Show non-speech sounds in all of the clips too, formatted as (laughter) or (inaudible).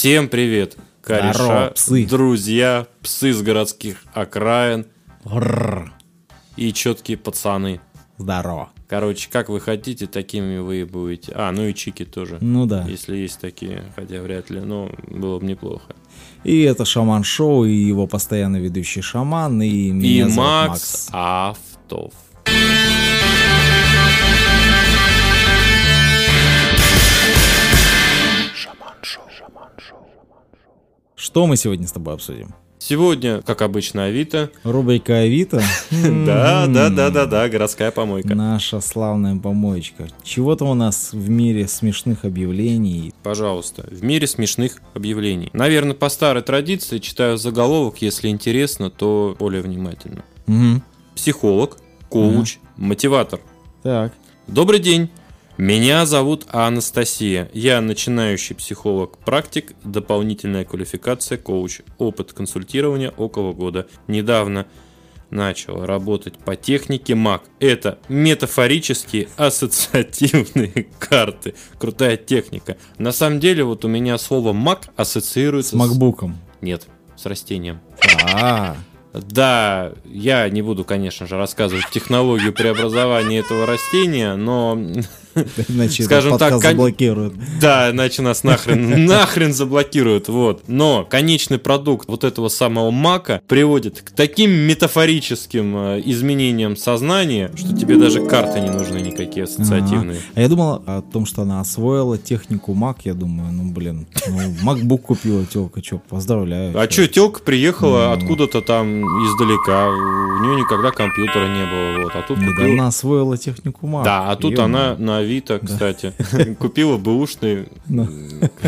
Всем привет, кореша, Здорово, псы. друзья, псы с городских окраин Рррр. и четкие пацаны. Здорово. Короче, как вы хотите, такими вы и будете. А, ну и чики тоже. Ну да. Если есть такие, хотя вряд ли, но было бы неплохо. И это Шаман Шоу, и его постоянно ведущий Шаман, и И меня зовут Макс Автов. Что мы сегодня с тобой обсудим? Сегодня, как обычно, Авито. Рубрика Авито. (laughs) Да, да, да, да, да, городская помойка. Наша славная помоечка. Чего-то у нас в мире смешных объявлений. Пожалуйста, в мире смешных объявлений. Наверное, по старой традиции читаю заголовок, если интересно, то более внимательно. Психолог, коуч, мотиватор. Так. Добрый день. Меня зовут Анастасия. Я начинающий психолог-практик, дополнительная квалификация коуч, опыт консультирования около года. Недавно начал работать по технике МАК. Это метафорические ассоциативные (laughs) карты. Крутая техника. На самом деле, вот у меня слово МАК С ассоциируется макбуком. Нет, с растением. А, Да, я не буду, конечно же, рассказывать технологию преобразования этого растения, но (laughs) иначе Скажем так, кон- заблокируют. да, иначе нас нахрен, (laughs) нахрен заблокируют, вот. Но конечный продукт вот этого самого мака приводит к таким метафорическим э, изменениям сознания, что тебе даже карты не нужны никакие ассоциативные. А я думал о том, что она освоила технику Mac. Я думаю, ну блин, ну MacBook купила телка, что, поздравляю. А что, телка приехала откуда-то там издалека, у нее никогда компьютера не было, вот, а тут купила- Недавно освоила технику Mac. Да, а тут она на Авито, кстати, (laughs) купила бэушный Ну.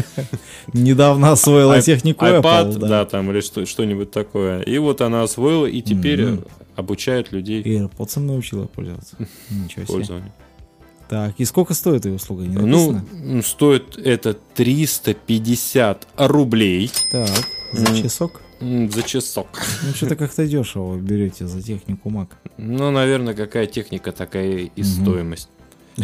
(laughs) Недавно освоила технику iPad, да. там, или что, что-нибудь такое. И вот она освоила, и теперь э, обучает людей И AirPods научила пользоваться. (laughs) Ничего себе. Так, и сколько стоит ее услуга? Не Ну, написано? стоит это 350 рублей Так, за часок? за часок. Ну, что-то как-то дешево берете за технику Mac. Ну, наверное, какая техника, такая и Мгм. стоимость.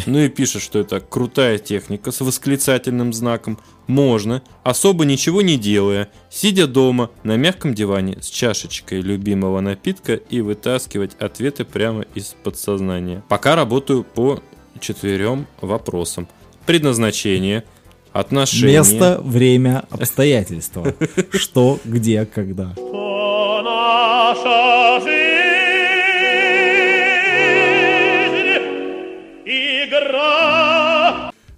Ну и пишет, что это крутая техника с восклицательным знаком. Можно, особо ничего не делая, сидя дома на мягком диване с чашечкой любимого напитка и вытаскивать ответы прямо из подсознания. Пока работаю по четверем вопросам. Предназначение, отношения. Место, время, обстоятельства. (laughs) Что, где, когда. Что наша жизнь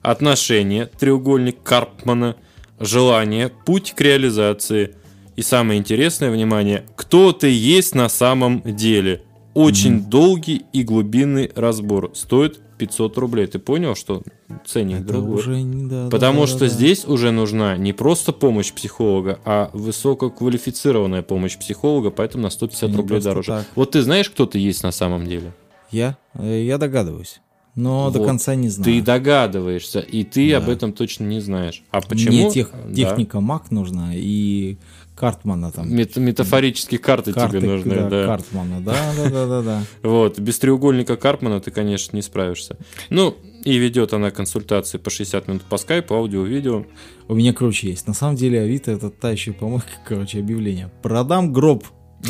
отношения, треугольник Карпмана, желание, путь к реализации. И самое интересное, внимание, кто ты есть на самом деле. Очень долгий и глубинный разбор. Стоит 500 рублей. Ты понял, что ценник Это другой? уже не да, да, Потому да, что да, да. здесь уже нужна не просто помощь психолога, а высококвалифицированная помощь психолога, поэтому на 150 Не рублей дороже. так. Вот ты знаешь, кто ты есть на самом деле? Я? Э, Я догадываюсь. Но до Вот. конца не знаю. Ты догадываешься, и ты Да. об этом точно не знаешь. А почему? Мне тех- Да. техника Mac нужна и Картмана там. Мет- метафорические карты, Карты, тебе нужны, да, да. Картмана, да, да, да, да, да. (laughs) Вот, без треугольника Карпмана ты, конечно, не справишься. Ну, и ведет она консультации по 60 минут по скайпу, аудио, видео. У меня, короче, есть. На самом деле, Авито это та еще помойка, (laughs) короче, объявление. Продам гроб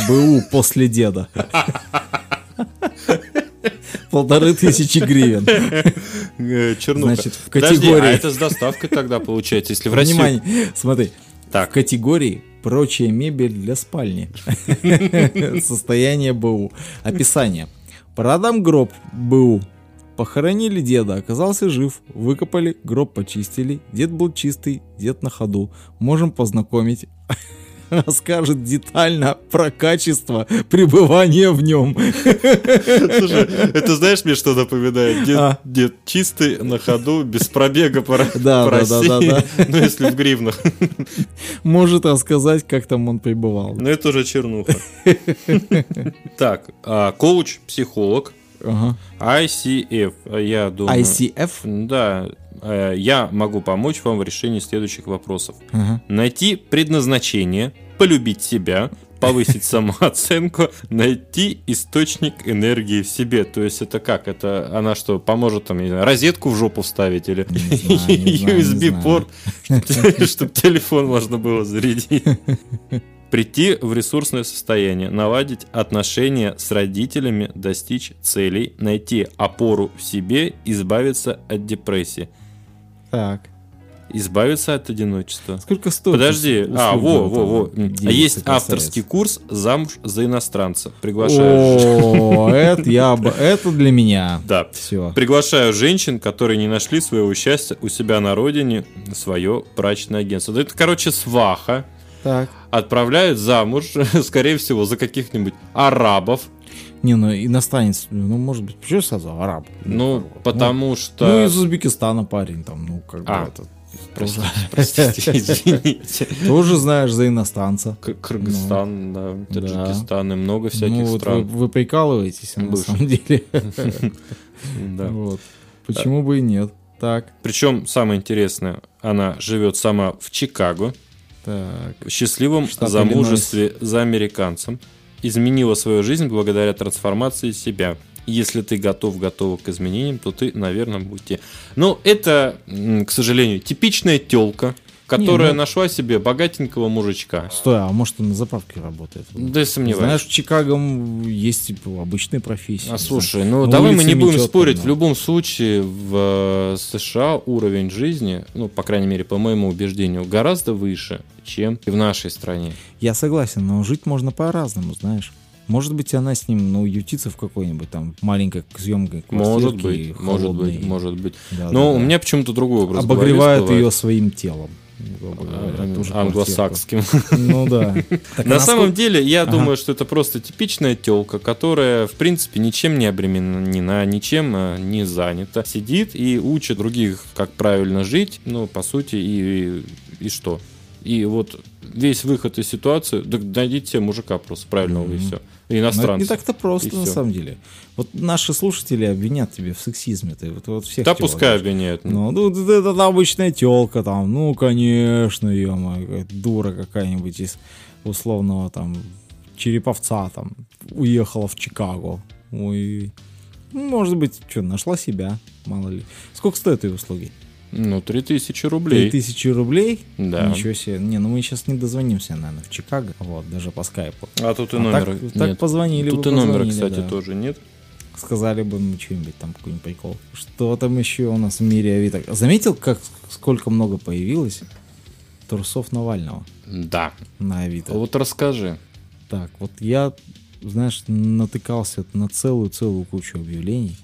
БУ после деда. (laughs) Полторы тысячи гривен. Чернуха. Значит, в Подожди, категории- а это с доставкой тогда получается, если в Россию... Внимание, смотри. В Так, категории «Прочая мебель для спальни». (laughs) Состояние БУ. Описание. Продам гроб БУ. Похоронили деда, оказался жив. Выкопали, гроб почистили. Дед был чистый, дед на ходу. Можем познакомить. (laughs) Расскажет детально про качество пребывания в нем. (laughs) слушай, это знаешь мне что напоминает? Дед, А. дед чистый, на ходу, без пробега по, Да, по да, да, да, России. да. (laughs) Ну, если в гривнах. Может рассказать, как там он пребывал. Ну, это уже чернуха. Так, а, коуч, психолог, Ага. ICF, я думаю... ICF? Да, я могу помочь вам в решении следующих вопросов. Ага. Найти предназначение, полюбить себя, повысить (laughs) самооценку, найти источник энергии в себе. То есть это как? Это она что, поможет там, не знаю, розетку в жопу вставить или USB-порт, (laughs) чтобы (laughs) телефон можно было зарядить? Прийти в ресурсное состояние, наладить отношения с родителями, достичь целей, найти опору в себе, избавиться от депрессии, Так. избавиться от одиночества. Сколько стоит? Подожди, а, во, во, во. А есть авторский курс «Замуж за иностранца». Приглашаю. О, (laughs) это я бы, это для меня. Да. Все. Приглашаю женщин, которые не нашли своего счастья у себя на родине, свое брачное агентство. Это, короче, сваха. Так. Отправляют замуж, (laughs) скорее всего, за каких-нибудь арабов. Не, ну иностранец, ну может быть, почему сразу араб? Ну, бы, потому Ну, что... из Узбекистана парень там, ну, как А. бы это. Простите, простите, (laughs) извините. Тоже знаешь за иностранца. Кыргызстан, да, да. Таджикистан и много всяких ну, вот вы, стран. вы прикалываетесь, а на Бывших. самом деле. (laughs) Да. Вот. Почему бы и нет? Так, Причем, самое интересное, она живет сама в Чикаго, так. в счастливом Штат замужестве за американцем, изменила свою жизнь благодаря трансформации себя. Если ты готов, готова к изменениям, то ты на верном пути. Ну, это, к сожалению, типичная телка, которая ну- нашла себе богатенького мужичка. Стой, а может он на заправке работает? Да я сомневаюсь. Знаешь, в Чикаго есть типа, обычные профессии. А не слушай, ну давай мы не будем метет спорить. там, В любом случае в э, США уровень жизни, ну, по крайней мере, по моему убеждению, гораздо выше, чем в нашей стране. Я согласен, но жить можно по-разному, знаешь. Может быть, она с ним, ну, ютится в какой-нибудь там маленькой съемкой Может быть, может быть, может быть. Но у меня почему-то другой образ. голове обогревает всплывает. ее своим телом. А, англосакским. Ну да. (laughs) На самом деле, я думаю, что это просто типичная телка, которая, в принципе, ничем не обременена, ничем э, не занята. Сидит и учит других, как правильно жить, ну, по сути, и, и что? И вот весь выход из ситуации, да найдите мужика просто правильного, и Мгм. все. Но это Иностранца. не так-то просто, И на самом деле. Вот наши слушатели обвинят тебя в сексизме. Ты вот, вот всех Да телок пускай знаешь. обвиняют. Ну, ну, это, это обычная телка там, ну, конечно, ё дура какая-нибудь из условного там Череповца там уехала в Чикаго. Ой, ну, может быть, что, нашла себя, мало ли. Сколько стоят ее услуги? Ну, 3000 рублей. 3000 рублей? Да. Ничего себе. Не, ну мы сейчас не дозвонимся, наверное, в Чикаго, вот, даже по скайпу. А тут и А номера так- так нет. позвонили Тут бы, и номера, кстати, да. тоже нет. Сказали бы мы что-нибудь там, какой-нибудь прикол. Что там еще у нас в мире Авито? Заметил, как сколько много появилось трусов Навального Да. на Авито? Вот расскажи. Так, вот я, знаешь, натыкался на целую-целую кучу объявлений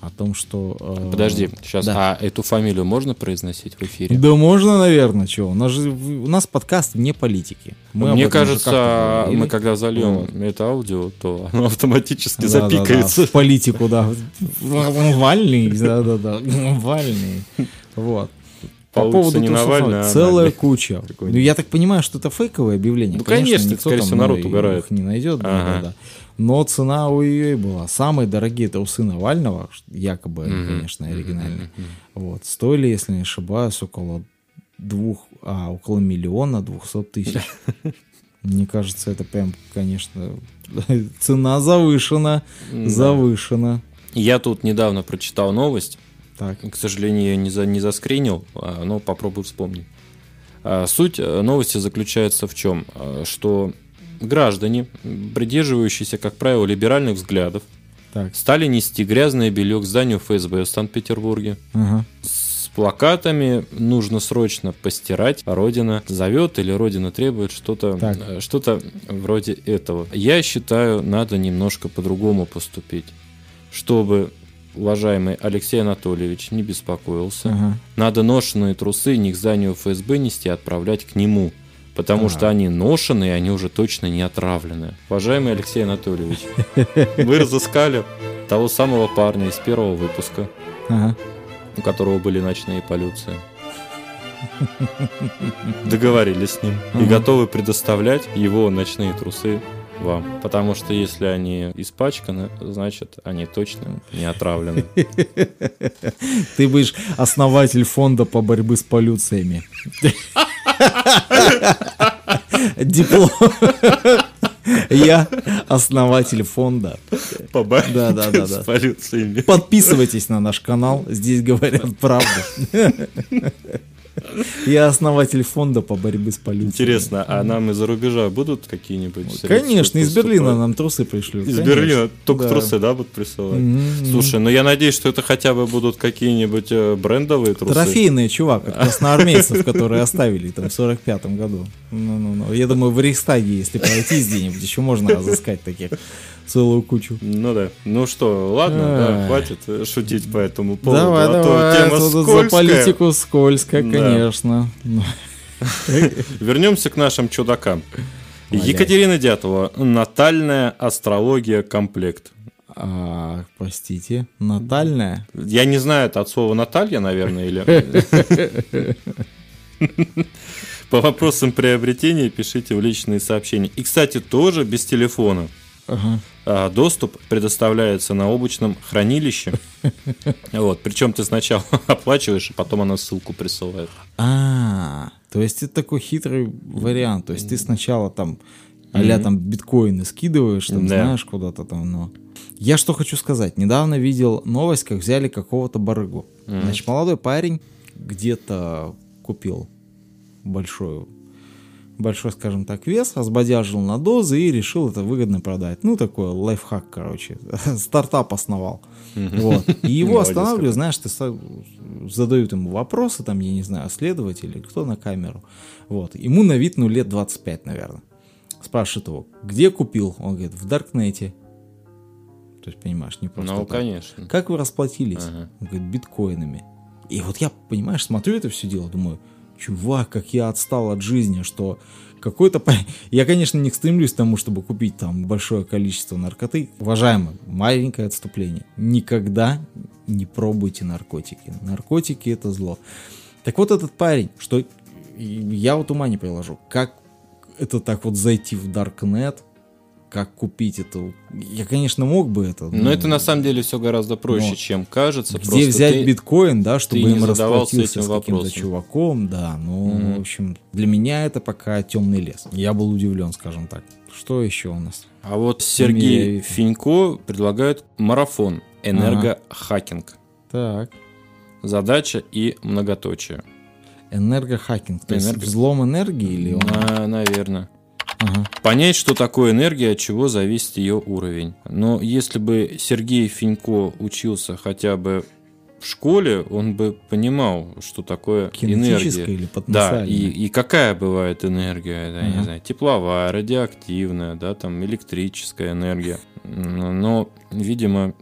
о том, что... э, Подожди, сейчас. да. А эту фамилию можно произносить в эфире? Да можно, наверное, что? У нас же у нас подкаст вне политики. Мы Мне кажется, мы когда зальем Вот. это аудио, то оно автоматически Да, да, да, запикается. в политику, да. Навальный, да-да-да, Навальный. Вот. По поводу не трусов Навальный, а целая Навальный. куча. Ну, я так понимаю, что это фейковое объявление. Ну, конечно, никто скорее всего, народ угорает. их не найдет. Ага. да, да. Но цена у ее была. Самые дорогие это усы Навального, якобы, Мгм. конечно, оригинальные. Мгм. Вот. Стоили, если не ошибаюсь, около двух, а, около миллиона двухсот тысяч. (laughs) Мне кажется, это прям, конечно, (laughs) цена завышена, завышена. Я тут недавно прочитал новость. Так, К сожалению, я не, за, не заскринил, а, но попробую вспомнить. А, Суть э, новости заключается в чем? А, Что граждане, придерживающиеся, как правило, либеральных взглядов, так, стали нести грязное белье к зданию ФСБ в Санкт-Петербурге. ага. С плакатами нужно срочно постирать, Родина зовет или Родина требует что-то э, что-то вроде этого. Я считаю, надо немножко по-другому поступить, чтобы уважаемый Алексей Анатольевич не беспокоился. ага. Надо ношенные трусы не к зданию ФСБ нести, а отправлять к нему. Потому Так. что они ношеные, они уже точно не отравлены. Уважаемый Алексей Анатольевич, (laughs) вы разыскали того самого парня из первого выпуска, ага. у которого были ночные полюции. Договорились с ним и Ага. готовы предоставлять его ночные трусы вам. Потому что если они испачканы, значит они точно не отравлены. (laughs) Ты будешь основатель фонда по борьбе с полюциями. (laughs) Диплом. (laughs) Я основатель фонда. Побавить Да, да, да, с да. Подписывайтесь на наш канал, здесь говорят правду. Я основатель фонда по борьбе с полицией. Интересно, а нам из-за рубежа будут какие-нибудь Конечно, из Берлина нам трусы пришлют. Из. Берлина только трусы, да, будут присылать? Слушай, ну я надеюсь, что это хотя бы будут какие-нибудь э, брендовые трусы. Трофейные, чувак, от красноармейцев, которые оставили там в 45-м году. Ну-ну-ну. Я думаю, в Рейхстаге, если пройтись где-нибудь, еще можно разыскать таких целую кучу. Ну да. Ну что, ладно, да, хватит шутить по этому поводу. давай, а то давай, тема тут за скользкая. политику скользко, Да. конечно. (laughs) Вернемся к нашим чудакам. Екатерина Дятова. Натальная астрология комплект. а, простите, натальная? Я не знаю, это от слова Наталья, наверное, или... (laughs) По вопросам приобретения пишите в личные сообщения. И, кстати, тоже без телефона. Ага. А, Доступ предоставляется на облачном хранилище. (laughs) Вот, причем ты сначала (laughs) оплачиваешь, а потом она ссылку присылает. А, то есть это такой хитрый вариант. То есть ты сначала там а там биткоины скидываешь, там знаешь куда-то там, но... Я что хочу сказать. Недавно видел новость, как взяли какого-то барыгу. Значит, молодой парень где-то купил большой, большой, скажем так, вес, разбодяжил на дозы и решил это выгодно продать. Ну, такой лайфхак, короче. (laughs) Стартап основал. Вот. И его (laughs) останавливают, знаешь, ты задают ему вопросы, там, я не знаю, следователи, кто на камеру. Вот. Ему на вид, ну, лет 25, наверное. Спрашивают его, где купил? Он говорит, в Даркнете. То есть, понимаешь, не просто Ну, так. конечно. Как вы расплатились? Ага. Он говорит, биткоинами. И вот я, понимаешь, смотрю это все дело, думаю, чувак, как я отстал от жизни, что какой-то... (laughs) Я, конечно, не стремлюсь к тому, чтобы купить там большое количество наркоты. Уважаемый, маленькое отступление. Никогда не пробуйте наркотики. Наркотики это зло. Так вот этот парень, что я вот ума не приложу, как это так вот зайти в Даркнет, как купить это. Я, конечно, мог бы это. Но это на самом деле все гораздо проще, Но чем кажется. где Просто взять ты- биткоин, да, чтобы не им расплатился с каким-то чуваком, да, ну, в общем, для меня это пока темный лес. Я был удивлен, скажем так. Что еще у нас? А вот Сергей. Финько предлагает марафон энергохакинг. Так. Задача и многоточие. Энергохакинг, то есть Энерго- взлом энергии или он? На- наверное. Ага. Понять, что такое энергия, от чего зависит ее уровень. Но если бы Сергей Финько учился хотя бы в школе, он бы понимал, что такое энергия. или Да, и, и какая бывает энергия, да, я не знаю, тепловая, радиоактивная, да, там электрическая энергия. Но, видимо,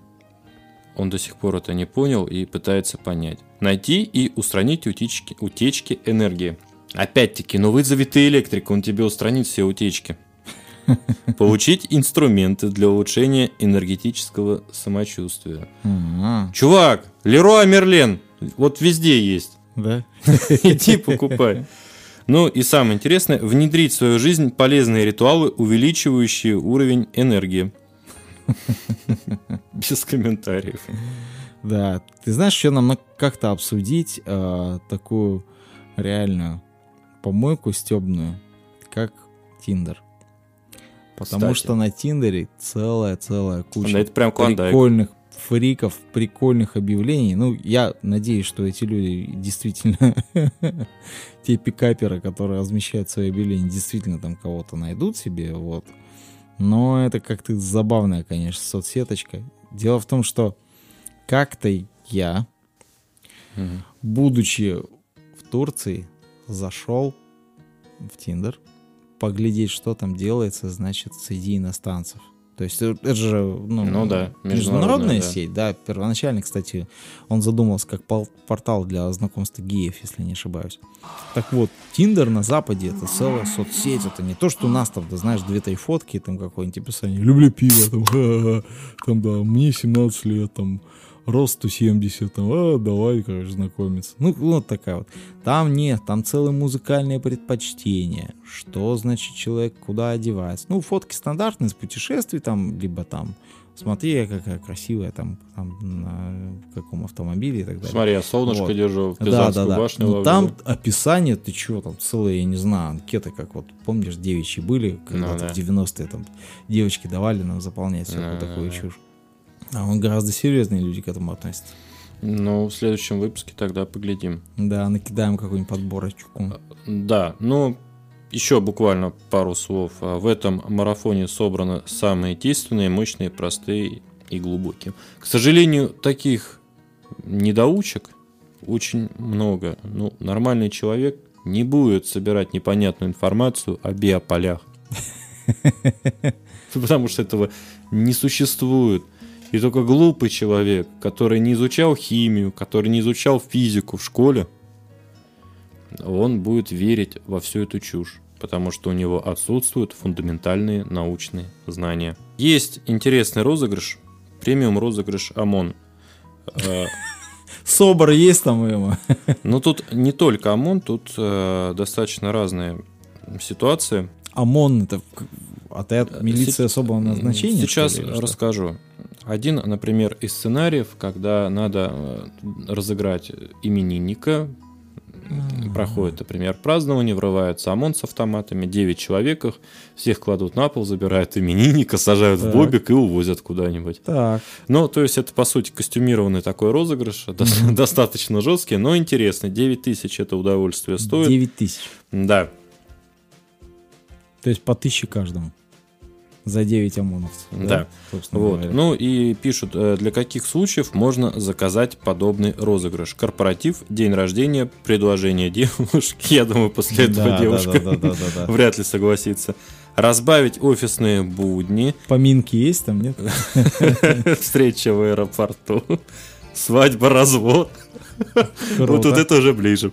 он до сих пор это не понял и пытается понять. Найти и устранить утечки, утечки энергии. Опять-таки, ну вызови ты электрика, он тебе устранит все утечки. Получить инструменты для улучшения энергетического самочувствия. Чувак, Леруа Мерлен, вот везде есть. Да? (laughs) Иди покупай. Ну и самое интересное, внедрить в свою жизнь полезные ритуалы, увеличивающие уровень энергии. (laughs) Без комментариев. Да. Ты знаешь, еще нам на- как-то обсудить э, такую реальную помойку стебную, как Тиндер. Потому Кстати. что на Тиндере целая-целая куча Да это прям прикольных фриков, прикольных объявлений. Ну, я надеюсь, что эти люди действительно, (laughs) те пикаперы, которые размещают свои объявления, действительно там кого-то найдут себе, вот. Но это как-то забавная, конечно, соцсеточка. Дело в том, что как-то я, Мгм. будучи в Турции, зашел в Тиндер, поглядеть, что там делается, значит, среди иностранцев. То есть э, это же ну, Ну да, международная международная, да. сеть, да. Первоначально, кстати, он задумался как портал для знакомства геев, если не ошибаюсь. Так вот, Тиндер на Западе это целая соцсеть, это не то, что у нас там, да знаешь, две-три фотки, там какое-нибудь описание, люблю пиво, там, там, да, мне 17 лет, там, рост 170, там, а, давай, короче, знакомиться. Ну, вот такая вот. Там нет, там целые музыкальные предпочтения. Что значит человек куда одевается? Ну, фотки стандартные с путешествий, там, либо там смотри, какая красивая там, там на каком автомобиле и так далее. Смотри, я солнышко Вот. держу, в Да, да, да. башню Ну ловлю. там описание, ты чего, там целые, я не знаю, анкеты, как вот, помнишь, девичьи были, когда-то да. в 90-е там девочки давали нам заполнять всякую да, такую да. чушь. А он гораздо серьезнее люди к этому относятся. Ну, в следующем выпуске тогда поглядим. Да, накидаем какую-нибудь подборочку. Да, ну, еще буквально пару слов. А В этом марафоне собраны самые действенные, мощные, простые и глубокие. К сожалению, таких недоучек очень много. Ну, нормальный человек не будет собирать непонятную информацию о биополях. (laughs) Потому что этого не существует. И только глупый человек, который не изучал химию, который не изучал физику в школе, он будет верить во всю эту чушь, потому что у него отсутствуют фундаментальные научные знания. Есть интересный розыгрыш, премиум розыгрыш ОМОН. Э, Собор есть там ему? Но тут не только ОМОН, тут э, достаточно разные ситуации. ОМОН это к- отряд Э, милиции особого назначения? Сейчас ли, расскажу. Один, например, из сценариев, когда надо э, разыграть именинника, М. проходит, например, празднование, врывается ОМОН с автоматами, 9 человек их, всех кладут на пол, забирают именинника, сажают в Так. бобик и увозят куда-нибудь. Так, Ну, то есть это, по сути, костюмированный такой розыгрыш, (laughs) дос- достаточно жесткий, но интересный. 9 тысяч это удовольствие стоит. 9 тысяч. Да, То есть по тысяче каждому. За 9 ОМОНовцев. Да. Собственно Вот. говоря. Ну и пишут, э, для каких случаев можно заказать подобный розыгрыш. Корпоратив, день рождения, предложение девушки. (laughs) Я думаю, после этого Да, да, девушка да, да, да, да, да. (laughs) вряд ли согласится. Разбавить офисные будни, Поминки есть там, нет? (laughs) встреча в аэропорту, свадьба, развод. Вот Круто. тут это уже ближе.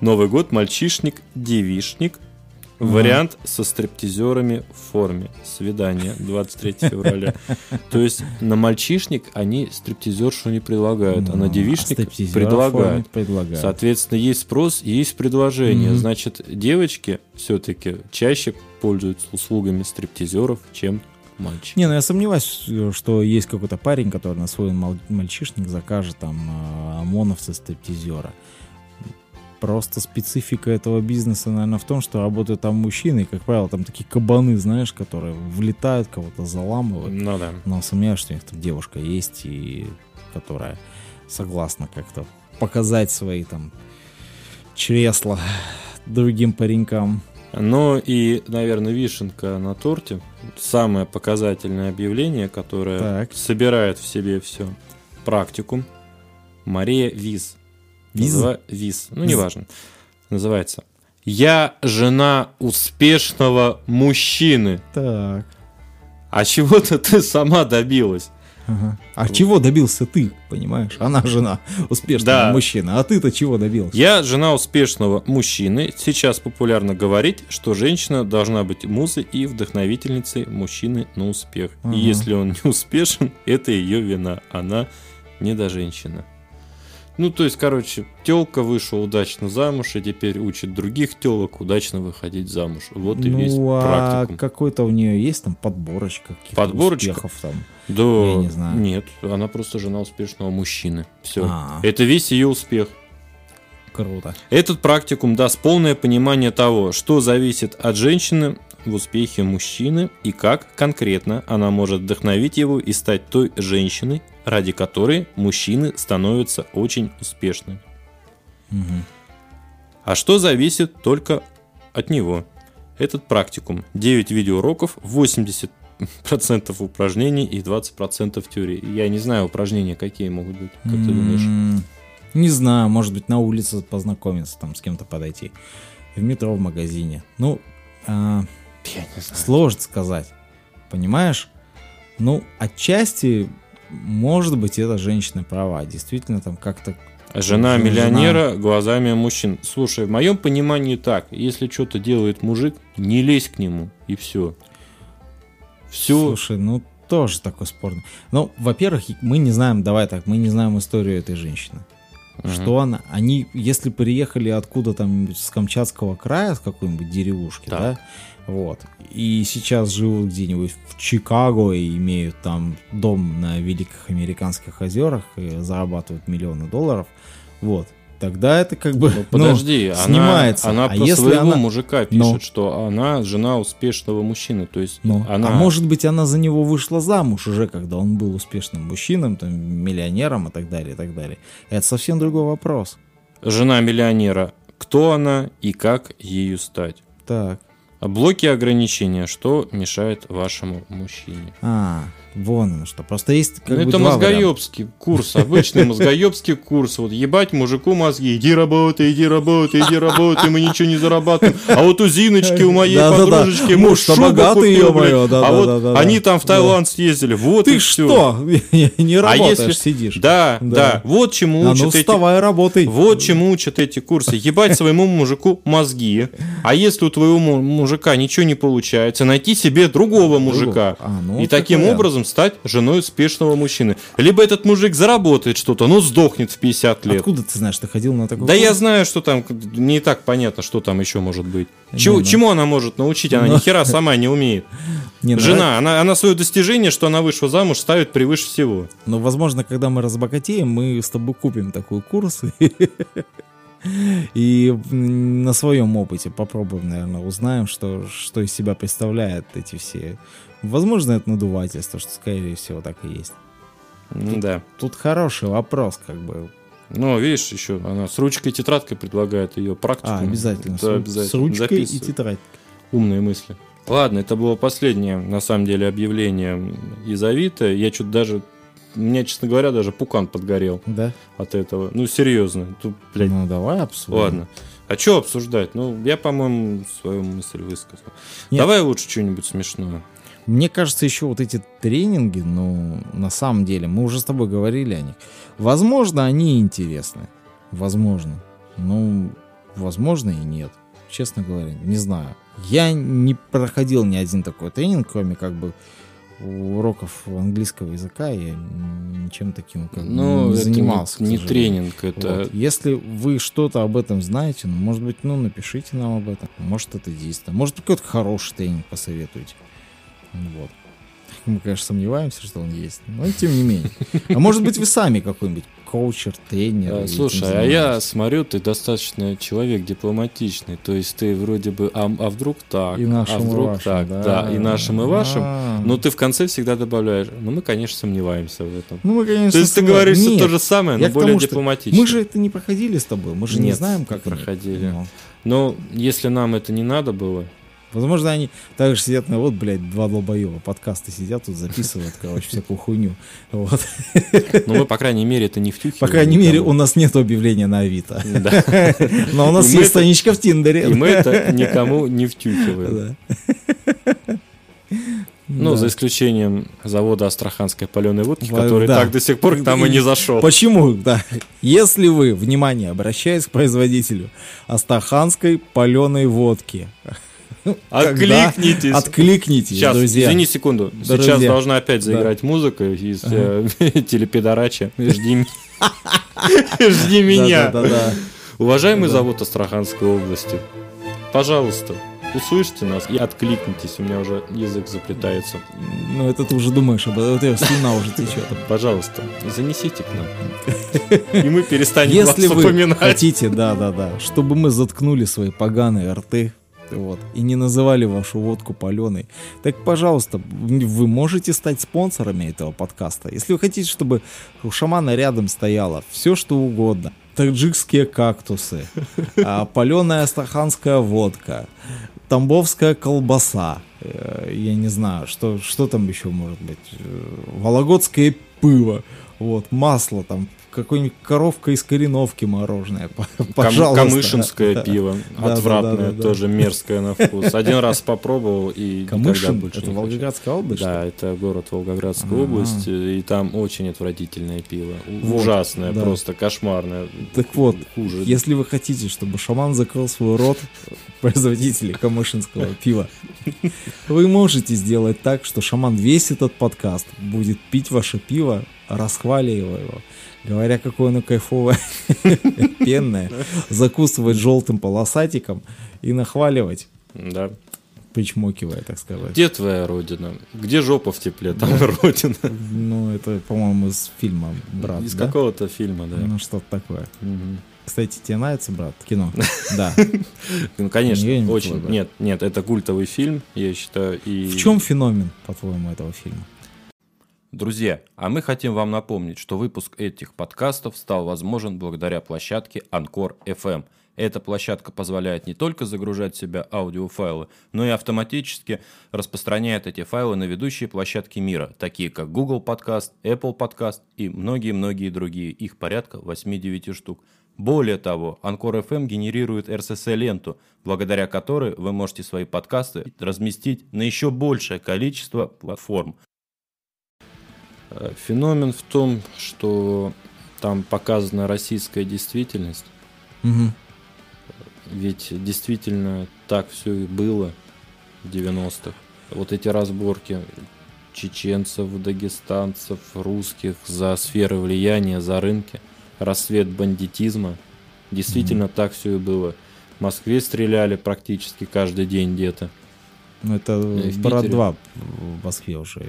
Новый год, мальчишник, девишник. Вариант со стриптизерами в форме. Свидание 23 февраля. То есть на мальчишник они стриптизершу не предлагают, а на Ну, девишник стриптизера предлагают. Соответственно, есть спрос, есть предложение. Значит, девочки все-таки чаще пользуются услугами стриптизеров, чем мальчики. Не, ну я сомневаюсь, что есть какой-то парень, который на свой мал- мальчишник закажет там э, ОМОНовца стриптизера. Просто специфика этого бизнеса, наверное, в том, что работают там мужчины, и, как правило, там такие кабаны, знаешь, которые влетают, кого-то заламывают. Ну да. Но сомневаюсь, что у них там девушка есть, и которая согласна как-то показать свои там чресла другим паренькам. Ну и, наверное, вишенка на торте. Самое показательное объявление, которое Так. собирает в себе все. Практикум. Мария Виз. Виз? Называ- Виз. Ну, неважно. Называется. Я жена успешного мужчины. Так. А чего-то ты сама добилась. Ага. А чего добился ты, понимаешь? Она жена успешного Да. мужчины, а ты-то чего добился? Я жена успешного мужчины. Сейчас популярно говорить, что женщина должна быть музой и вдохновительницей мужчины на успех. Ага. И если он не успешен, это ее вина. Она не до женщина. Ну, то есть, короче, телка вышла удачно замуж, и теперь учит других телок удачно выходить замуж. Вот и весь ну, а практикум. какой-то у нее есть там подборочка каких-то Подборочка? успехов там? Да, я не знаю. нет, она просто жена успешного мужчины. Все. А. Это весь ее успех. Круто. Этот практикум даст полное понимание того, что зависит от женщины в успехе мужчины и как конкретно она может вдохновить его и стать той женщиной, ради которой мужчины становятся очень успешными. Мгм. А что зависит только от него? Этот практикум. 9 видеоуроков, 80% упражнений и 20% теории. Я не знаю, упражнения какие могут быть, как ты думаешь? Не знаю, может быть, на улице познакомиться, там с кем-то подойти. В метро, в магазине. Ну, а, Я не знаю. сложно сказать. Понимаешь? Ну, отчасти, может быть, это женщина права. Действительно, там как-то Жена Жена. миллионера глазами мужчин. Слушай, в моем понимании так. Если что-то делает мужик, не лезь к нему, и все. Все. Слушай, ну тоже такой спорный. Ну, во-первых, мы не знаем, давай так, мы не знаем историю этой женщины. Что она, они, если приехали откуда там с Камчатского края, с какой-нибудь деревушки, Так. да, вот, и сейчас живут где-нибудь в Чикаго и имеют там дом на Великих Американских озерах и зарабатывают миллионы долларов, вот, тогда это как бы Ну, подожди, она, снимается. она а про если своего она, мужика пишет, Ну. что она жена успешного мужчины. То есть ну, она... а может быть она за него вышла замуж уже, когда он был успешным мужчиной, там, миллионером и так далее, и так далее. Это совсем другой вопрос. жена миллионера. Кто она и как ею стать? Так. А Блоки ограничения, что мешает вашему мужчине? А, вон оно что. Просто есть как ну, это два варианта. мозгоебский курс, обычный мозгоебский курс. Вот ебать мужику мозги. Иди работай, иди работай, иди работай, мы ничего не зарабатываем. А вот у Зиночки, у моей подружечки муж богатый, да, А вот они там в Таиланд съездили. Вот и Ты что? (laughs) Не А работаешь, сидишь. Да, да. Вот чему А учат ну эти вставай, работай. Вот чему учат эти курсы. Ебать своему мужику мозги. А если у твоего му- мужика ничего не получается, найти себе другого мужика. А, ну, и таким такой образом стать женой успешного мужчины. Либо этот мужик заработает что-то, но сдохнет в 50 лет. Откуда ты знаешь, ты ходил на такой Да курс? я знаю, что там не так понятно, что там еще может быть. Чего- ну. Чему она может научить? Она Ну. ни хера сама не умеет. (laughs) Не, ну, Жена, она, она свое достижение, что она вышла замуж, ставит превыше всего. Но, возможно, когда мы разбогатеем, мы с тобой купим такой курс (laughs) и на своем опыте попробуем, наверное, узнаем, что, что из себя представляют эти все. Возможно, это надувательство, что, скорее всего, так и есть. М, Да. Тут хороший вопрос, как бы. Ну, видишь, еще она с ручкой и тетрадкой предлагает ее практику. А, обязательно. Это с, обязательно. с ручкой и тетрадь. Умные мысли. Ладно, это было последнее, на самом деле, объявление из Авито. Я что-то даже... У меня, честно говоря, даже пукан подгорел Да? от этого. Ну, серьезно. Тут, блядь, Ну, давай обсудим. ладно. А что обсуждать? Ну, я, по-моему, свою мысль высказал. Нет. Давай лучше что-нибудь смешное. Мне кажется, еще вот эти тренинги, ну, на самом деле, мы уже с тобой говорили о них. Возможно, они интересны. Возможно. Ну, возможно и нет. Честно говоря, не знаю. Я не проходил ни один такой тренинг, кроме как бы уроков английского языка. Я ничем таким как Ну, не занимался. не, не тренинг, это... Вот. Если вы что-то об этом знаете, ну, может быть, ну, напишите нам об этом. Может, это действие. Может, какой-то хороший тренинг посоветуете. Вот. Мы, конечно, сомневаемся, что он есть, но тем не менее. А может быть, вы сами какой-нибудь коучер, тренер. А, и этим Слушай, а я смотрю, ты достаточно человек дипломатичный, то есть ты вроде бы, а, а вдруг так, И нашим, а и вдруг вашим, так, да. да, и нашим, и вашим, А. но ты в конце всегда добавляешь, ну мы, конечно, сомневаемся в этом. Ну, мы, конечно, То есть ты говоришь все Нет, то же самое, но более тому, дипломатично. Мы же это не проходили с тобой, мы же не Нет, знаем, не как они. проходили. Ну, Но если нам это не надо было, Возможно, они также сидят на вот, блядь, два долбоеба подкасты сидят тут, записывают, короче, всякую хуйню. Вот. ну мы, по крайней мере, это не втюхиваем. По крайней мере, у никому. нас нет объявления на Авито. Да. (laughs) Но у нас И есть это- страничка в Тиндере. И мы это никому не втюхиваем. Да. Ну, Да. за исключением завода Астраханской паленой водки, Во- который да. так до сих пор к нам и не зашел. Почему? Да. Если вы, внимание, обращаясь к производителю Астраханской паленой водки, (laughs) Откликнитесь. откликнитесь, Сейчас, друзья. извини секунду. Сейчас Друзья. должна опять заиграть музыка из э, (laughs) телепедорача. (laughs) Жди Жди меня. Уважаемый Да. завод Астраханской области, пожалуйста, услышьте нас и откликнитесь. У меня уже язык заплетается. Ну, это ты уже думаешь об этом, у тебя слюна уже течет. Пожалуйста, занесите к нам. И мы перестанем вас Если вы упоминать. хотите, да-да-да, чтобы мы заткнули свои поганые рты, вот, и не называли вашу водку паленой, так, пожалуйста, вы можете стать спонсорами этого подкаста. Если вы хотите, чтобы у шамана рядом стояло все, что угодно, таджикские кактусы, (laughs) а, паленая астраханская водка, тамбовская колбаса, э, я не знаю, что, что там еще может быть, э, вологодское пиво, вот, масло там, какой-нибудь коровка из Кореновки мороженое, (laughs) Кам- пожалуйста. Камышинское Да. пиво. Да, Отвратное, да, да, да. тоже мерзкое на вкус. (laughs) Один раз попробовал и никогда Камышин, больше это не хочу. Волгоградская область? Да, это город Волгоградская Ага. область, и там очень отвратительное пиво. Вот, Ужасное, да. просто кошмарное. Так вот, Хуже. Если вы хотите, чтобы шаман закрыл свой рот, (laughs) производители камышинского пива, Вы можете сделать так, что шаман весь этот подкаст будет пить ваше пиво, расхваливая его, говоря, какое оно кайфовое, (laughs) пенное, закусывать желтым полосатиком и нахваливать, Да. причмокивая, так сказать. Где твоя родина? Где жопа в тепле? Там родина. Ну, это, по-моему, из фильма «Брат», Из да? какого-то фильма, да. Ну, что-то такое. Мгм. Кстати, тебе нравится, брат, кино? (laughs) Да. Ну, конечно, очень. твой, да. Нет, нет, это культовый фильм, я считаю. И... В чем феномен, по-твоему, этого фильма? Друзья, а мы хотим вам напомнить, что выпуск этих подкастов стал возможен благодаря площадке Анкор FM. Эта площадка позволяет не только загружать в себя аудиофайлы, но и автоматически распространяет эти файлы на ведущие площадки мира, такие как Google Podcast, Apple Podcast и многие-многие другие. Их порядка 8-9 штук. Более того, Анкор FM генерирует RSS-ленту, благодаря которой вы можете свои подкасты разместить на еще большее количество платформ. Э, Феномен в том, что там показана российская действительность. Мгм. Ведь действительно так все и было в 90-х. Вот эти разборки чеченцев, дагестанцев, русских за сферы влияния, за рынки, рассвет бандитизма. Действительно так все и было. В Москве стреляли практически каждый день где-то. Ну, это И в «Брат Питере. 2» в Москве уже.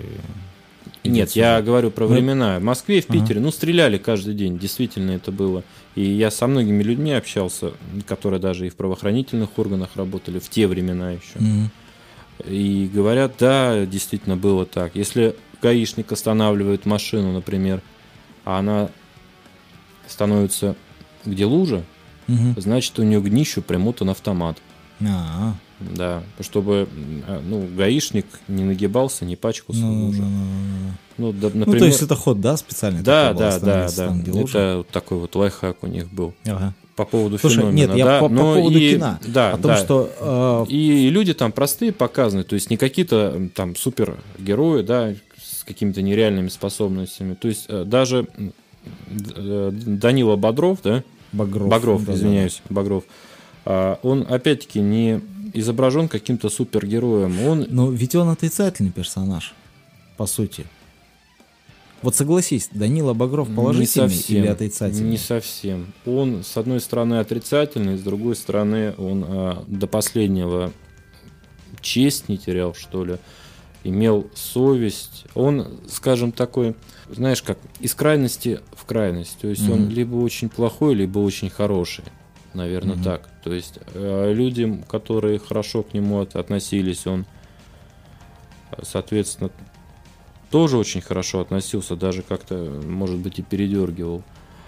Нет, я сюда. говорю про Ну, времена. В Москве в Ага. Питере, ну, стреляли каждый день, действительно это было. И я со многими людьми общался, которые даже и в правоохранительных органах работали в те времена еще. Мгм. И говорят, да, действительно было так. Если гаишник останавливает машину, например, а она становится где лужа, Мгм. значит у нее к днищу примотан автомат. А, Да, чтобы а, ну, гаишник не нагибался, не пачкался в ну, луже. ну, ну, ну. Ну, да, Ну, например, то есть это ход, да, специальный? да, да, да, да. Это вот такой вот лайфхак у них был. Ага. По поводу Слушай, феномена. нет, я да, по, по поводу и- кино. Да, о том, да. что э, И люди там простые показаны, то есть не какие-то там супергерои, да, с какими-то нереальными способностями. То есть э, даже э, Данила Бодров, да, Багров. Багров, да, да, извиняюсь, Багров, а, он опять-таки не изображен каким-то супергероем. Он. Но ведь он отрицательный персонаж, по сути. Вот согласись, Данила Багров не положительный совсем, или отрицательный? Не совсем. Он, с одной стороны, отрицательный, с другой стороны, он а, до последнего честь не терял, что ли, имел совесть. Он, скажем, такой, знаешь, как из крайности в крайность. То есть он Мгм. либо очень плохой, либо очень хороший. Наверное, Мгм. так. То есть э, людям, которые хорошо к нему от- относились, он, э, соответственно, тоже очень хорошо относился, даже как-то, может быть, и передергивал.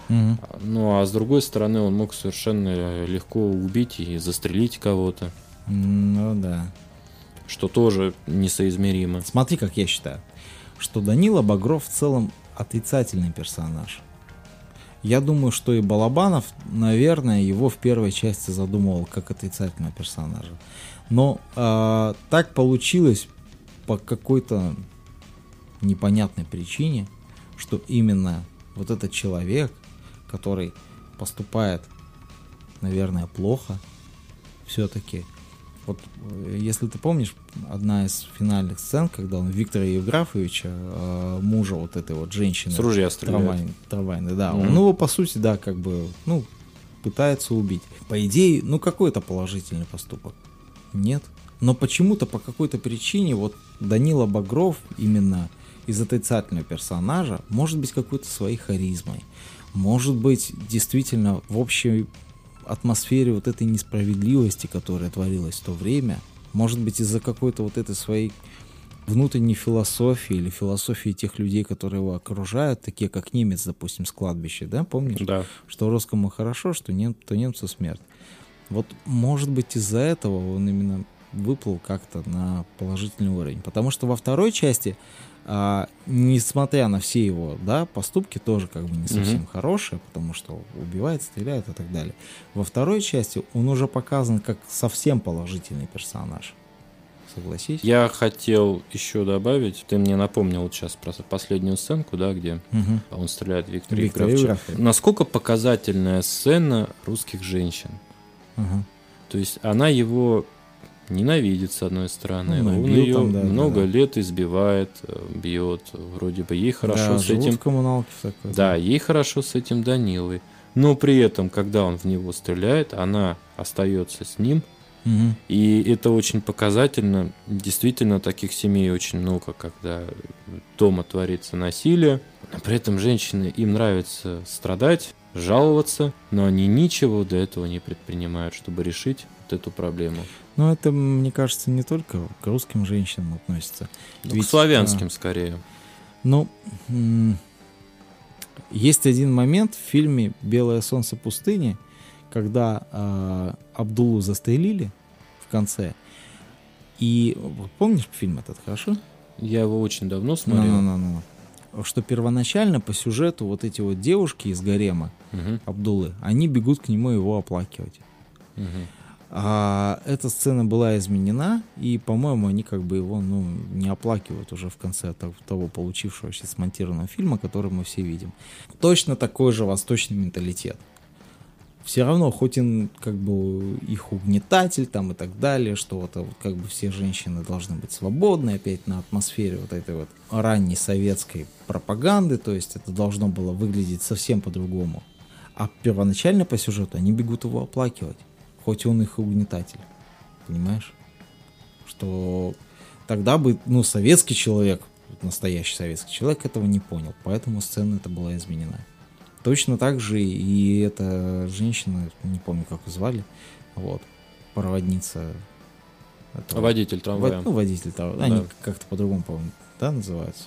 Мгм. Ну, а с другой стороны, он мог совершенно легко убить и застрелить кого-то, Ну да. что тоже несоизмеримо. Смотри, как я считаю, что Данила Багров в целом отрицательный персонаж. Я думаю, что и Балабанов, наверное, его в первой части задумывал как отрицательного персонажа. Но а, так получилось по какой-то непонятной причине, что именно вот этот человек, который поступает, наверное, плохо, все-таки. Вот э, если ты помнишь, одна из финальных сцен, когда он Виктора Евграфовича, э, мужа вот этой вот женщины, С ружья стреляет. трамвай- трамвайной, да, Мгм. он его по сути, да, как бы, ну, пытается убить. По идее, ну какой это положительный поступок? Нет. Но почему-то по какой-то причине вот Данила Багров именно из отрицательного персонажа может быть какой-то своей харизмой. Может быть действительно в общей атмосфере вот этой несправедливости, которая творилась в то время, может быть из-за какой-то вот этой своей внутренней философии или философии тех людей, которые его окружают, такие как немец, допустим, с кладбища, да, помнишь? Да. что русскому хорошо, что нем, то немцу смерть. Вот может быть из-за этого он именно выплыл как-то на положительный уровень. Потому что во второй части, а, несмотря на все его да, поступки, тоже как бы не совсем Мгм. хорошие, потому что убивает, стреляет и так далее. Во второй части он уже показан как совсем положительный персонаж. Согласись? Я хотел еще добавить, ты мне напомнил вот сейчас про последнюю сценку, да, где Мгм. он стреляет Виктора Виктор. Евграфович. Насколько показательная сцена русских женщин? Ага. То есть она его ненавидит, с одной стороны. Ну, Он ее там, да, много да. лет избивает, э, бьет. Вроде бы ей хорошо Да, с этим. коммуналке всякой. Да, ей хорошо с этим Данилой. Но при этом, когда он в него стреляет, она остается с ним. Мгм. И это очень показательно. Действительно, таких семей очень много, когда дома творится насилие. Но при этом женщины, им нравится страдать, жаловаться, но они ничего до этого не предпринимают, чтобы решить вот эту проблему. Ну, это, мне кажется, не только к русским женщинам относится. Ну, Ведь, к славянским скорее. Ну, есть один момент в фильме «Белое солнце пустыни», когда а, Абдулу застрелили в конце. И помнишь фильм этот, хорошо? Я его очень давно смотрел. Ну-ну-ну-ну. Что первоначально по сюжету вот эти вот девушки из гарема Мгм, Абдулы, они бегут к нему его оплакивать. мгм. А эта сцена была изменена, и, по-моему, они как бы его ну, не оплакивают уже в конце того, получившегося смонтированного фильма, который мы все видим. Точно такой же восточный менталитет. Все равно, хоть он как бы их угнетатель там и так далее, что а вот как бы все женщины должны быть свободны, опять на атмосфере вот этой вот ранней советской пропаганды, то есть это должно было выглядеть совсем по-другому. А первоначально по сюжету они бегут его оплакивать, хоть он их и угнетатель. Понимаешь? Что тогда бы, ну, советский человек, настоящий советский человек этого не понял, поэтому сцена эта была изменена. Точно так же и эта женщина, не помню, как ее звали, вот, проводница. этого- Водитель Вод- трамвая. ну, водитель трамвая. Да. Они как-то по-другому, по-моему, да, называются?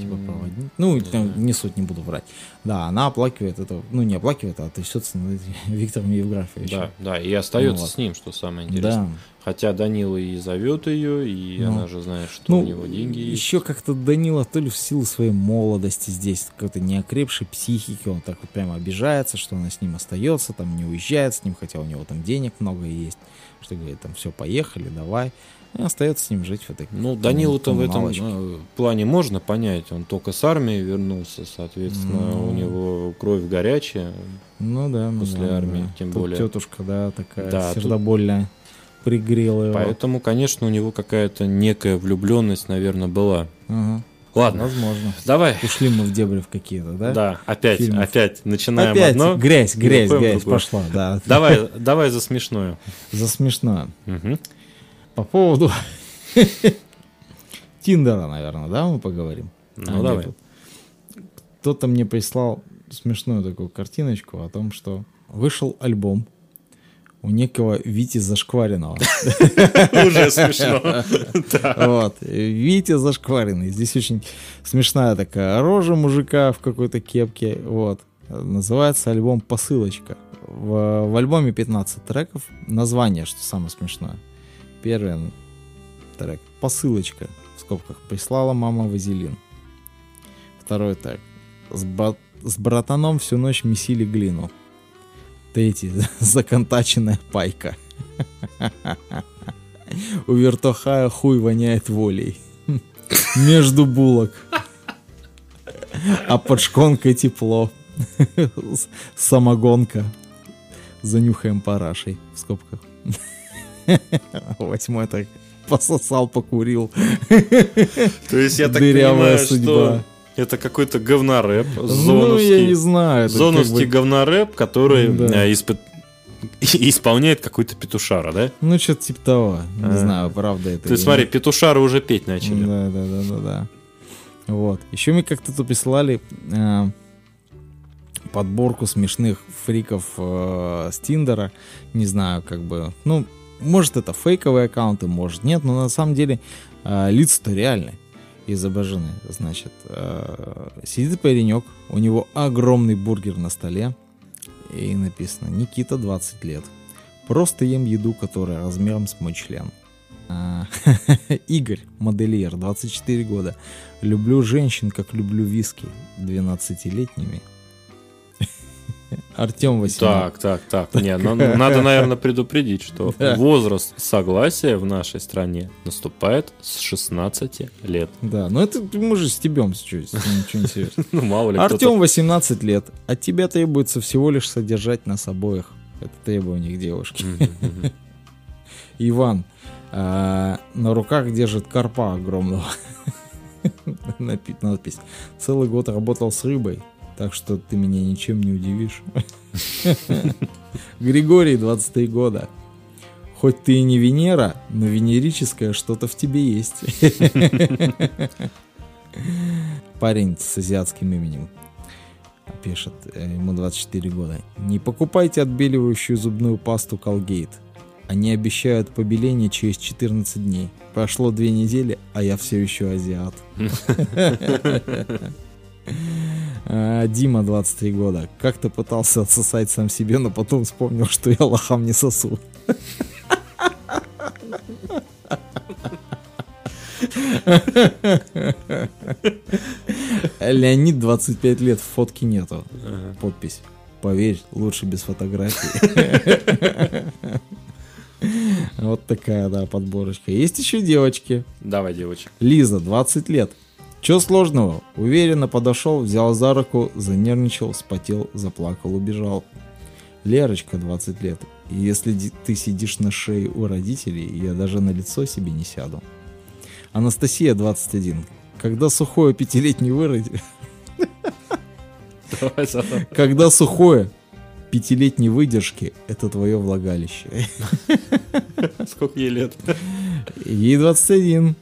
Типа проводник. Ну, не там, не суть, не буду врать. Да, она оплакивает это, ну, не оплакивает, а трясется над (laughs) Виктором Евграфовичем. Да, да, и остается Ну вот. с ним, что самое интересное. Да. Хотя Данила и зовет ее, и Ну. она же знает, что Ну, у него деньги есть. еще как-то Данила то ли в силу своей молодости здесь, какой-то неокрепшей психики, он так вот прямо обижается, что она с ним остается, там не уезжает с ним, хотя у него там денег много есть, что говорит, там все, поехали, давай. И остается с ним жить в этой Ну, Данилу-то в этом коммуналочке. э, плане можно понять. Он только с армии вернулся, соответственно, Ну. у него кровь горячая. Ну да, ну после да, армии, да. тем Тут более. тетушка, да, такая Да, тут- сердобольная, пригрела его. Поэтому, конечно, у него какая-то некая влюбленность, наверное, была. Ага, Ладно, возможно. давай. Ушли мы в дебри в какие-то, да? Да, опять, Фильмов. опять начинаем Опять одно. грязь, грязь, грязь другое. пошла, да. Давай, давай за смешное. За смешно. Мгм. По поводу (laughs) Тиндера, наверное, да, мы поговорим? Ну, А, давай. Кто-то мне прислал смешную такую картиночку о том, что вышел альбом у некого Вити Зашкваренного. (laughs) Уже смешно. (laughs) Вот. Витя Зашкваренный. Здесь очень смешная такая рожа мужика в какой-то кепке. Вот. Называется альбом «Посылочка». В, в альбоме 15 треков. Название, что самое смешное. Первый трек «Посылочка». В скобках «Прислала мама вазелин». Второй трек «С, ба- с братаном всю ночь месили глину». Третий (laughs) «Законтаченная пайка». (laughs) У вертухая хуй воняет волей. (laughs) Между булок. А под шконкой тепло. Самогонка. Занюхаем парашей в скобках. (laughs) Восьмой так пососал, покурил. То есть я так Дырявая понимаю, судьба. что это какой-то говнорэп, Ну, я не зоновский, знаю. зоновский как бы- говнорэп, который Да. э, (laughs) исполняет какой-то петушара, да? Ну, что-то типа того. Не А. знаю, правда это. Ты смотри, петушары уже петь начали. Да, да, да, да, да. Вот. Еще мне как-то тут прислали э, подборку смешных фриков э, с Тиндера. Не знаю, как бы. Ну, может, это фейковые аккаунты, может, нет, но на самом деле э, лица-то реальные изображены. Значит, э, сидит паренек, у него огромный бургер на столе, и написано Никита 20 лет. Просто ем еду, которая размером с мой член. А, (laughs) Игорь, модельер, 24 года. Люблю женщин, как люблю виски 12-летними. Артем 18. Так, так, так. Не, ну, надо, наверное, предупредить, что (laughs) Да. возраст согласия в нашей стране наступает с 16 лет. Да, ну это мы же стебемся чуть, ничего не серьезно. (laughs) Ну, мало ли Артем 18 лет. От тебя требуется всего лишь содержать нас обоих. Это требование к девушке. (laughs) Иван, А, на руках держит карпа огромного. Надпись. Целый год работал с рыбой, так что ты меня ничем не удивишь. (laughs) Григорий, 23 года. Хоть ты и не Венера, но венерическое что-то в тебе есть. (laughs) Парень с азиатским именем пишет, э, ему 24 года. Не покупайте отбеливающую зубную пасту Colgate. Они обещают побеление через 14 дней. Прошло две недели, а я все еще азиат. (laughs) А, Дима, 23 года. Как-то пытался отсосать сам себе, но потом вспомнил, что я лохам не сосу. Леонид, 25 лет, фотки нету. Подпись. Поверь, лучше без фотографий. Вот такая, да, подборочка. Есть еще девочки. Давай, девочек. Лиза, 20 лет. Че сложного? Уверенно подошел, взял за руку, занервничал, спотел, заплакал, убежал. Лерочка, 20 лет. Если ты сидишь на шее у родителей, я даже на лицо себе не сяду. Анастасия, 21. Когда сухое пятилетний Саша. Когда сухое пятилетней выдержки, это твое влагалище. Сколько ей лет? Ей 21.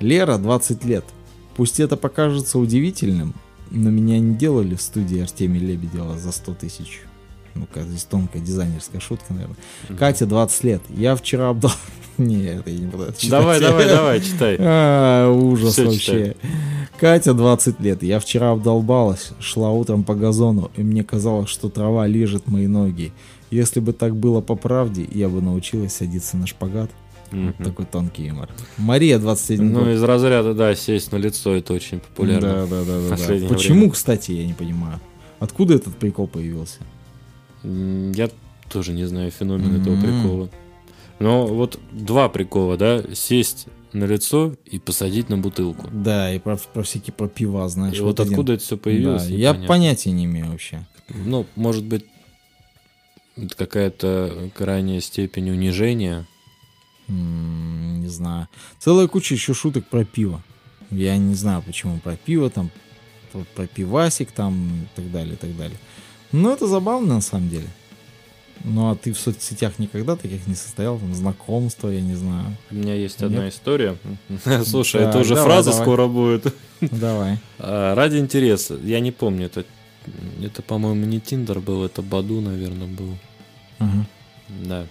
Лера, 20 лет. Пусть это покажется удивительным, но меня не делали в студии Артемия Лебедева за 100 тысяч. Ну-ка, здесь тонкая дизайнерская шутка, наверное. Катя, 20 лет. Я вчера обдал... (laughs) Не, это я не буду читать. Давай, давай, давай, читай. (laughs) А, ужас Всё вообще. Катя, 20 лет. Я вчера обдолбалась, шла утром по газону, и мне казалось, что трава лежит мои ноги. Если бы так было по правде, я бы научилась садиться на шпагат. Мгм. Такой тонкий юмор. Мария, 21 Ну, год. из разряда, да, сесть на лицо, это очень популярно. Да, да, да, да, да. Почему, время. кстати, я не понимаю. Откуда этот прикол появился? Я тоже не знаю феномен этого М. прикола. Но вот два прикола, да, сесть на лицо и посадить на бутылку. Да, и про, про всякие про пива, знаешь. И вот один- откуда это все появилось? Да, я непонятно. понятия не имею вообще. Ну, может быть, это какая-то крайняя степень унижения. Не знаю. Целая куча еще шуток про пиво. Я не знаю, почему про пиво, там, про, про пивасик, там, и так далее, и так далее. Но это забавно, на самом деле. Ну, а ты в соцсетях никогда таких не состоял? Там, знакомства, я не знаю. У меня есть одна история. (laughs) Слушай, это уже давай, фраза давай. скоро будет. Ну, Давай. (laughs) А, Ради интереса. Я не помню, это, это по-моему, не Тиндер был, это Баду, наверное, был. Ага. Да.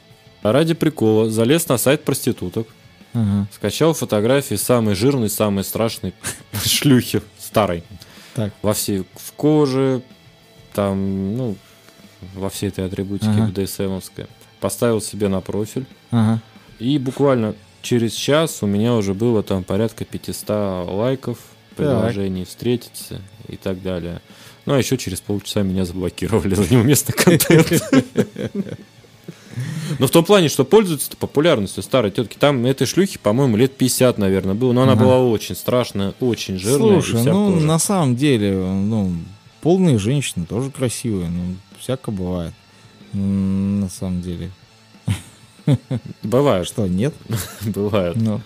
Ради прикола залез на сайт проституток, Ага. скачал фотографии самой жирной, самой страшной (laughs) шлюхи старой. Так. Во всей в коже, там, ну, во всей этой атрибутике Ага. БДСМовской. Поставил себе на профиль. Ага. И буквально через час у меня уже было там порядка 500 лайков, предложений встретиться и так далее. Ну, а еще через полчаса меня заблокировали (laughs) за неуместный контент. (laughs) Но в том плане, что пользуется популярностью старой тетки. Там этой шлюхи, по-моему, лет 50, наверное, было. Но она Ага. была очень страшная, очень жирная. Слушай, ну, на самом деле, ну, полные женщины тоже красивые, ну, всяко бывает. На самом деле. (laughs) Бывает, Что, нет? (laughs) бывает, Ну,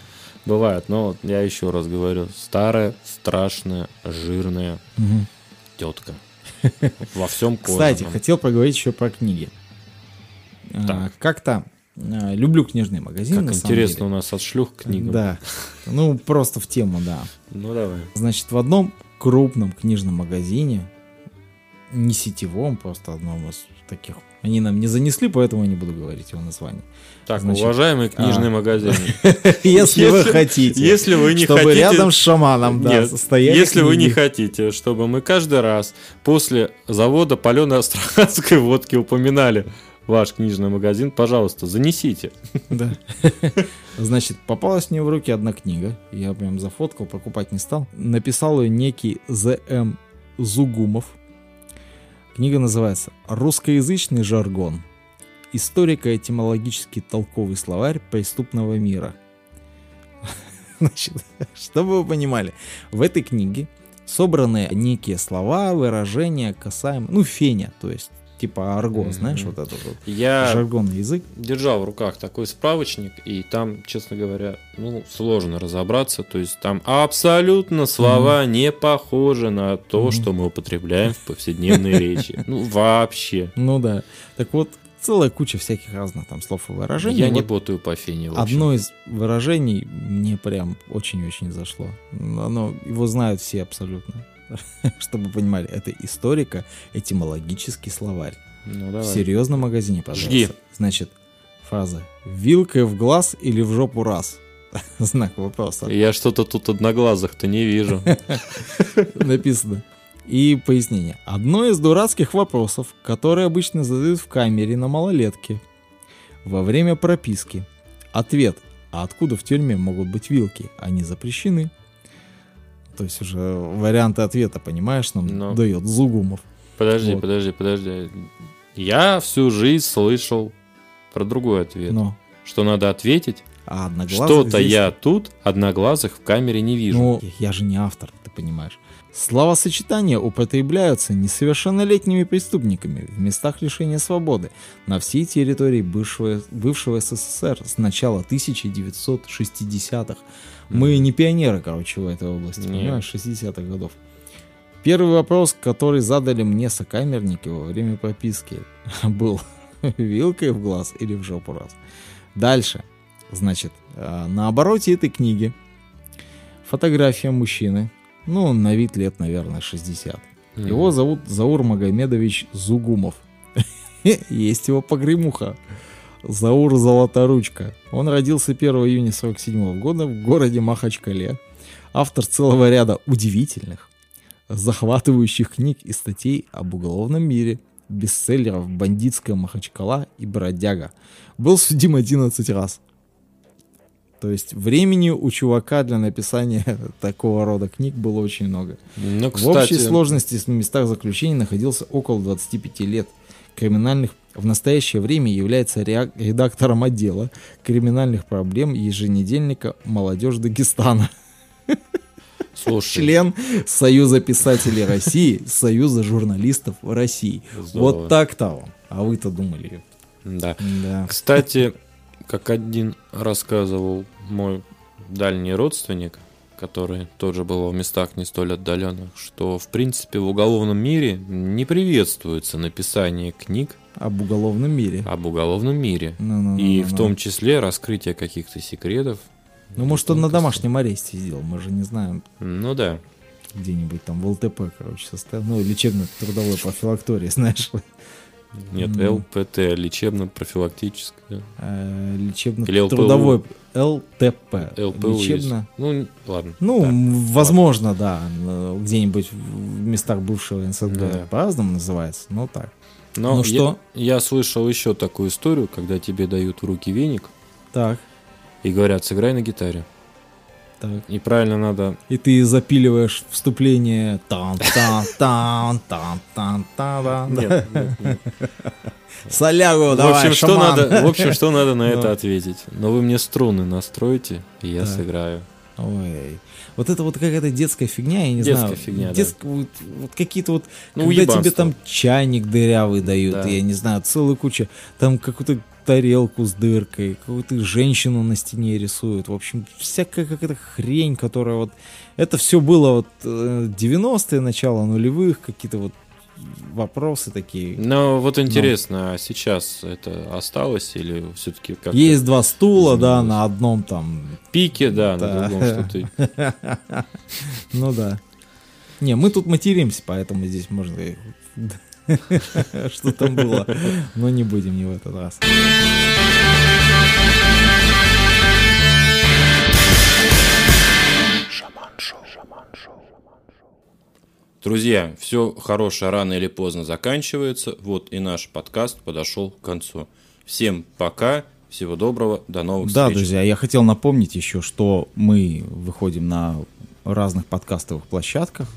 бывает. Но я еще раз говорю, старая, страшная, жирная мгм. тетка. Во всем Кстати, кожаном. хотел поговорить еще про книги. А, Так. Как-то а, люблю книжные магазины. Как интересно у нас от шлюх книгам. Да. Ну, просто в тему, да. Ну давай. Значит, в одном крупном книжном магазине, не сетевом, просто одном из таких. Они нам не занесли, поэтому я не буду говорить его название. Так, Значит, уважаемый книжный а. магазин. (laughs) Если вы хотите. Если вы не чтобы рядом с шаманом, да, стояли если вы не хотите, чтобы мы каждый раз после завода паленой (laughs) астраханской водки упоминали ваш книжный магазин, пожалуйста, занесите. (laughs) Да. (laughs) Значит, попалась мне в руки одна книга. Я прям зафоткал, покупать не стал. Написал ее некий З.М. Зугумов. Книга называется «Русскоязычный жаргон. Историко-этимологический толковый словарь преступного мира». (laughs) Значит, чтобы вы понимали, в этой книге собраны некие слова, выражения касаемо, ну, феня, то есть Типа арго, знаешь, вот этот вот Я жаргонный язык. держал в руках такой справочник, и там, честно говоря, ну, сложно разобраться. То есть там абсолютно слова не похожи на то, что мы употребляем в повседневной (laughs) речи. Ну, вообще. Ну да. Так вот, целая куча всяких разных там слов и выражений. Я не Вот ботаю по фене. Одно из выражений мне прям очень-очень зашло. Оно, его знают все абсолютно. (laughs) Чтобы вы понимали, это историко-этимологический словарь. Ну, В давай. серьезном магазине, пожалуйста. Жги. Значит, фраза «Вилкой в глаз или в жопу раз?» (laughs) Знак вопроса. Я что-то тут одноглазых-то не вижу. (laughs) написано. И пояснение. Одно из дурацких вопросов, которые обычно задают в камере на малолетке во время прописки. Ответ. А откуда в тюрьме могут быть вилки? Они запрещены. То есть уже варианты ответа, понимаешь, нам Ну. дает Зугумов. Подожди, Вот. подожди, подожди. Я всю жизнь слышал про другой ответ. Но. Что надо ответить, А одноглазых что-то здесь- я тут одноглазых в камере не вижу. Ну, я же не автор, ты понимаешь. Словосочетания употребляются несовершеннолетними преступниками в местах лишения свободы на всей территории бывшего, бывшего СССР с начала 1960-х. Мы не пионеры, короче, в этой области, Нет. понимаешь, 60-х годов. Первый вопрос, который задали мне сокамерники во время прописки, (laughs) был (laughs) вилкой в глаз или в жопу раз. Дальше. Значит, э, на обороте этой книги фотография мужчины, ну, на вид лет, наверное, 60. Мгм. Его зовут Заур Магомедович Зугумов. (laughs) Есть его погремуха. Заур Золоторучка. Он родился 1 июня 47 года в городе Махачкале. Автор целого ряда удивительных, захватывающих книг и статей об уголовном мире, бестселлеров «Бандитская Махачкала» и «Бродяга». Был судим 11 раз. То есть времени у чувака для написания (laughs) такого рода книг было очень много. Ну, В общей кстати, сложности в местах заключения находился около 25 лет. Криминальных в настоящее время является редактором отдела криминальных проблем еженедельника «Молодежь Дагестана». слушай, Член Союза писателей России, Союза журналистов России. Здорово. Вот так-то он. А вы-то думали. да. Да. Кстати, как один рассказывал мой дальний родственник, который тоже был в местах не столь отдаленных, что в принципе в уголовном мире не приветствуется написание книг Об уголовном мире. об уголовном мире. Ну-ну-ну-ну-ну. И в том числе раскрытие каких-то секретов. Ну, может, он на тонкостей. домашнем аресте сидел. Мы же не знаем, Ну да. где-нибудь там в ЛТП, короче, состоял. Ну, лечебно-трудовой профилактории, (laughs) знаешь. Нет. ЛПТ, лечебно-профилактическое. Лечебно-трудовой ЛТП. ЛПУ есть. Лечебно. Ну, ладно. Ну, Да. м, возможно, да. э, Где-нибудь в местах бывшего НСД Да. по-разному называется. Ну так. Но ну я- что? Я, слышал еще такую историю, когда тебе дают в руки веник Так, и говорят, сыграй на гитаре. Так. И правильно надо... И ты запиливаешь вступление там там там там там там Нет, нет, нет. Солягу, В давай, общем, что шаман. надо, в общем, что надо на это Ну. ответить? Но вы мне струны настройте, и я Так. сыграю. Ой. Вот это вот какая-то детская фигня, я не Детская знаю. фигня, да. Детск- вот, вот какие-то вот, Ну, когда тебе там чайник дырявый дают, Да. я не знаю, целую кучу, там какую-то тарелку с дыркой, какую-то женщину на стене рисуют. В общем, всякая какая-то хрень, которая вот... Это все было вот э, 90-е, начало нулевых, какие-то вот вопросы такие. Но вот интересно, а сейчас это осталось или все-таки как Есть два стула, да, изменилось. на одном там пики, да, Да. на другом что-то. (laughs) Ну да. Не, мы тут материмся, поэтому здесь можно (laughs) что там было. Но не будем не в этот раз. Друзья, все хорошее рано или поздно заканчивается. Вот и наш подкаст подошел к концу. Всем пока, всего доброго, до новых Да, встреч. друзья, я хотел напомнить еще, что мы выходим на разных подкастовых площадках.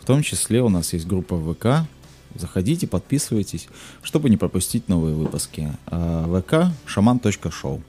В том числе у нас есть группа ВК. Заходите, подписывайтесь, чтобы не пропустить новые выпуски. А, ВК шаман.шоу.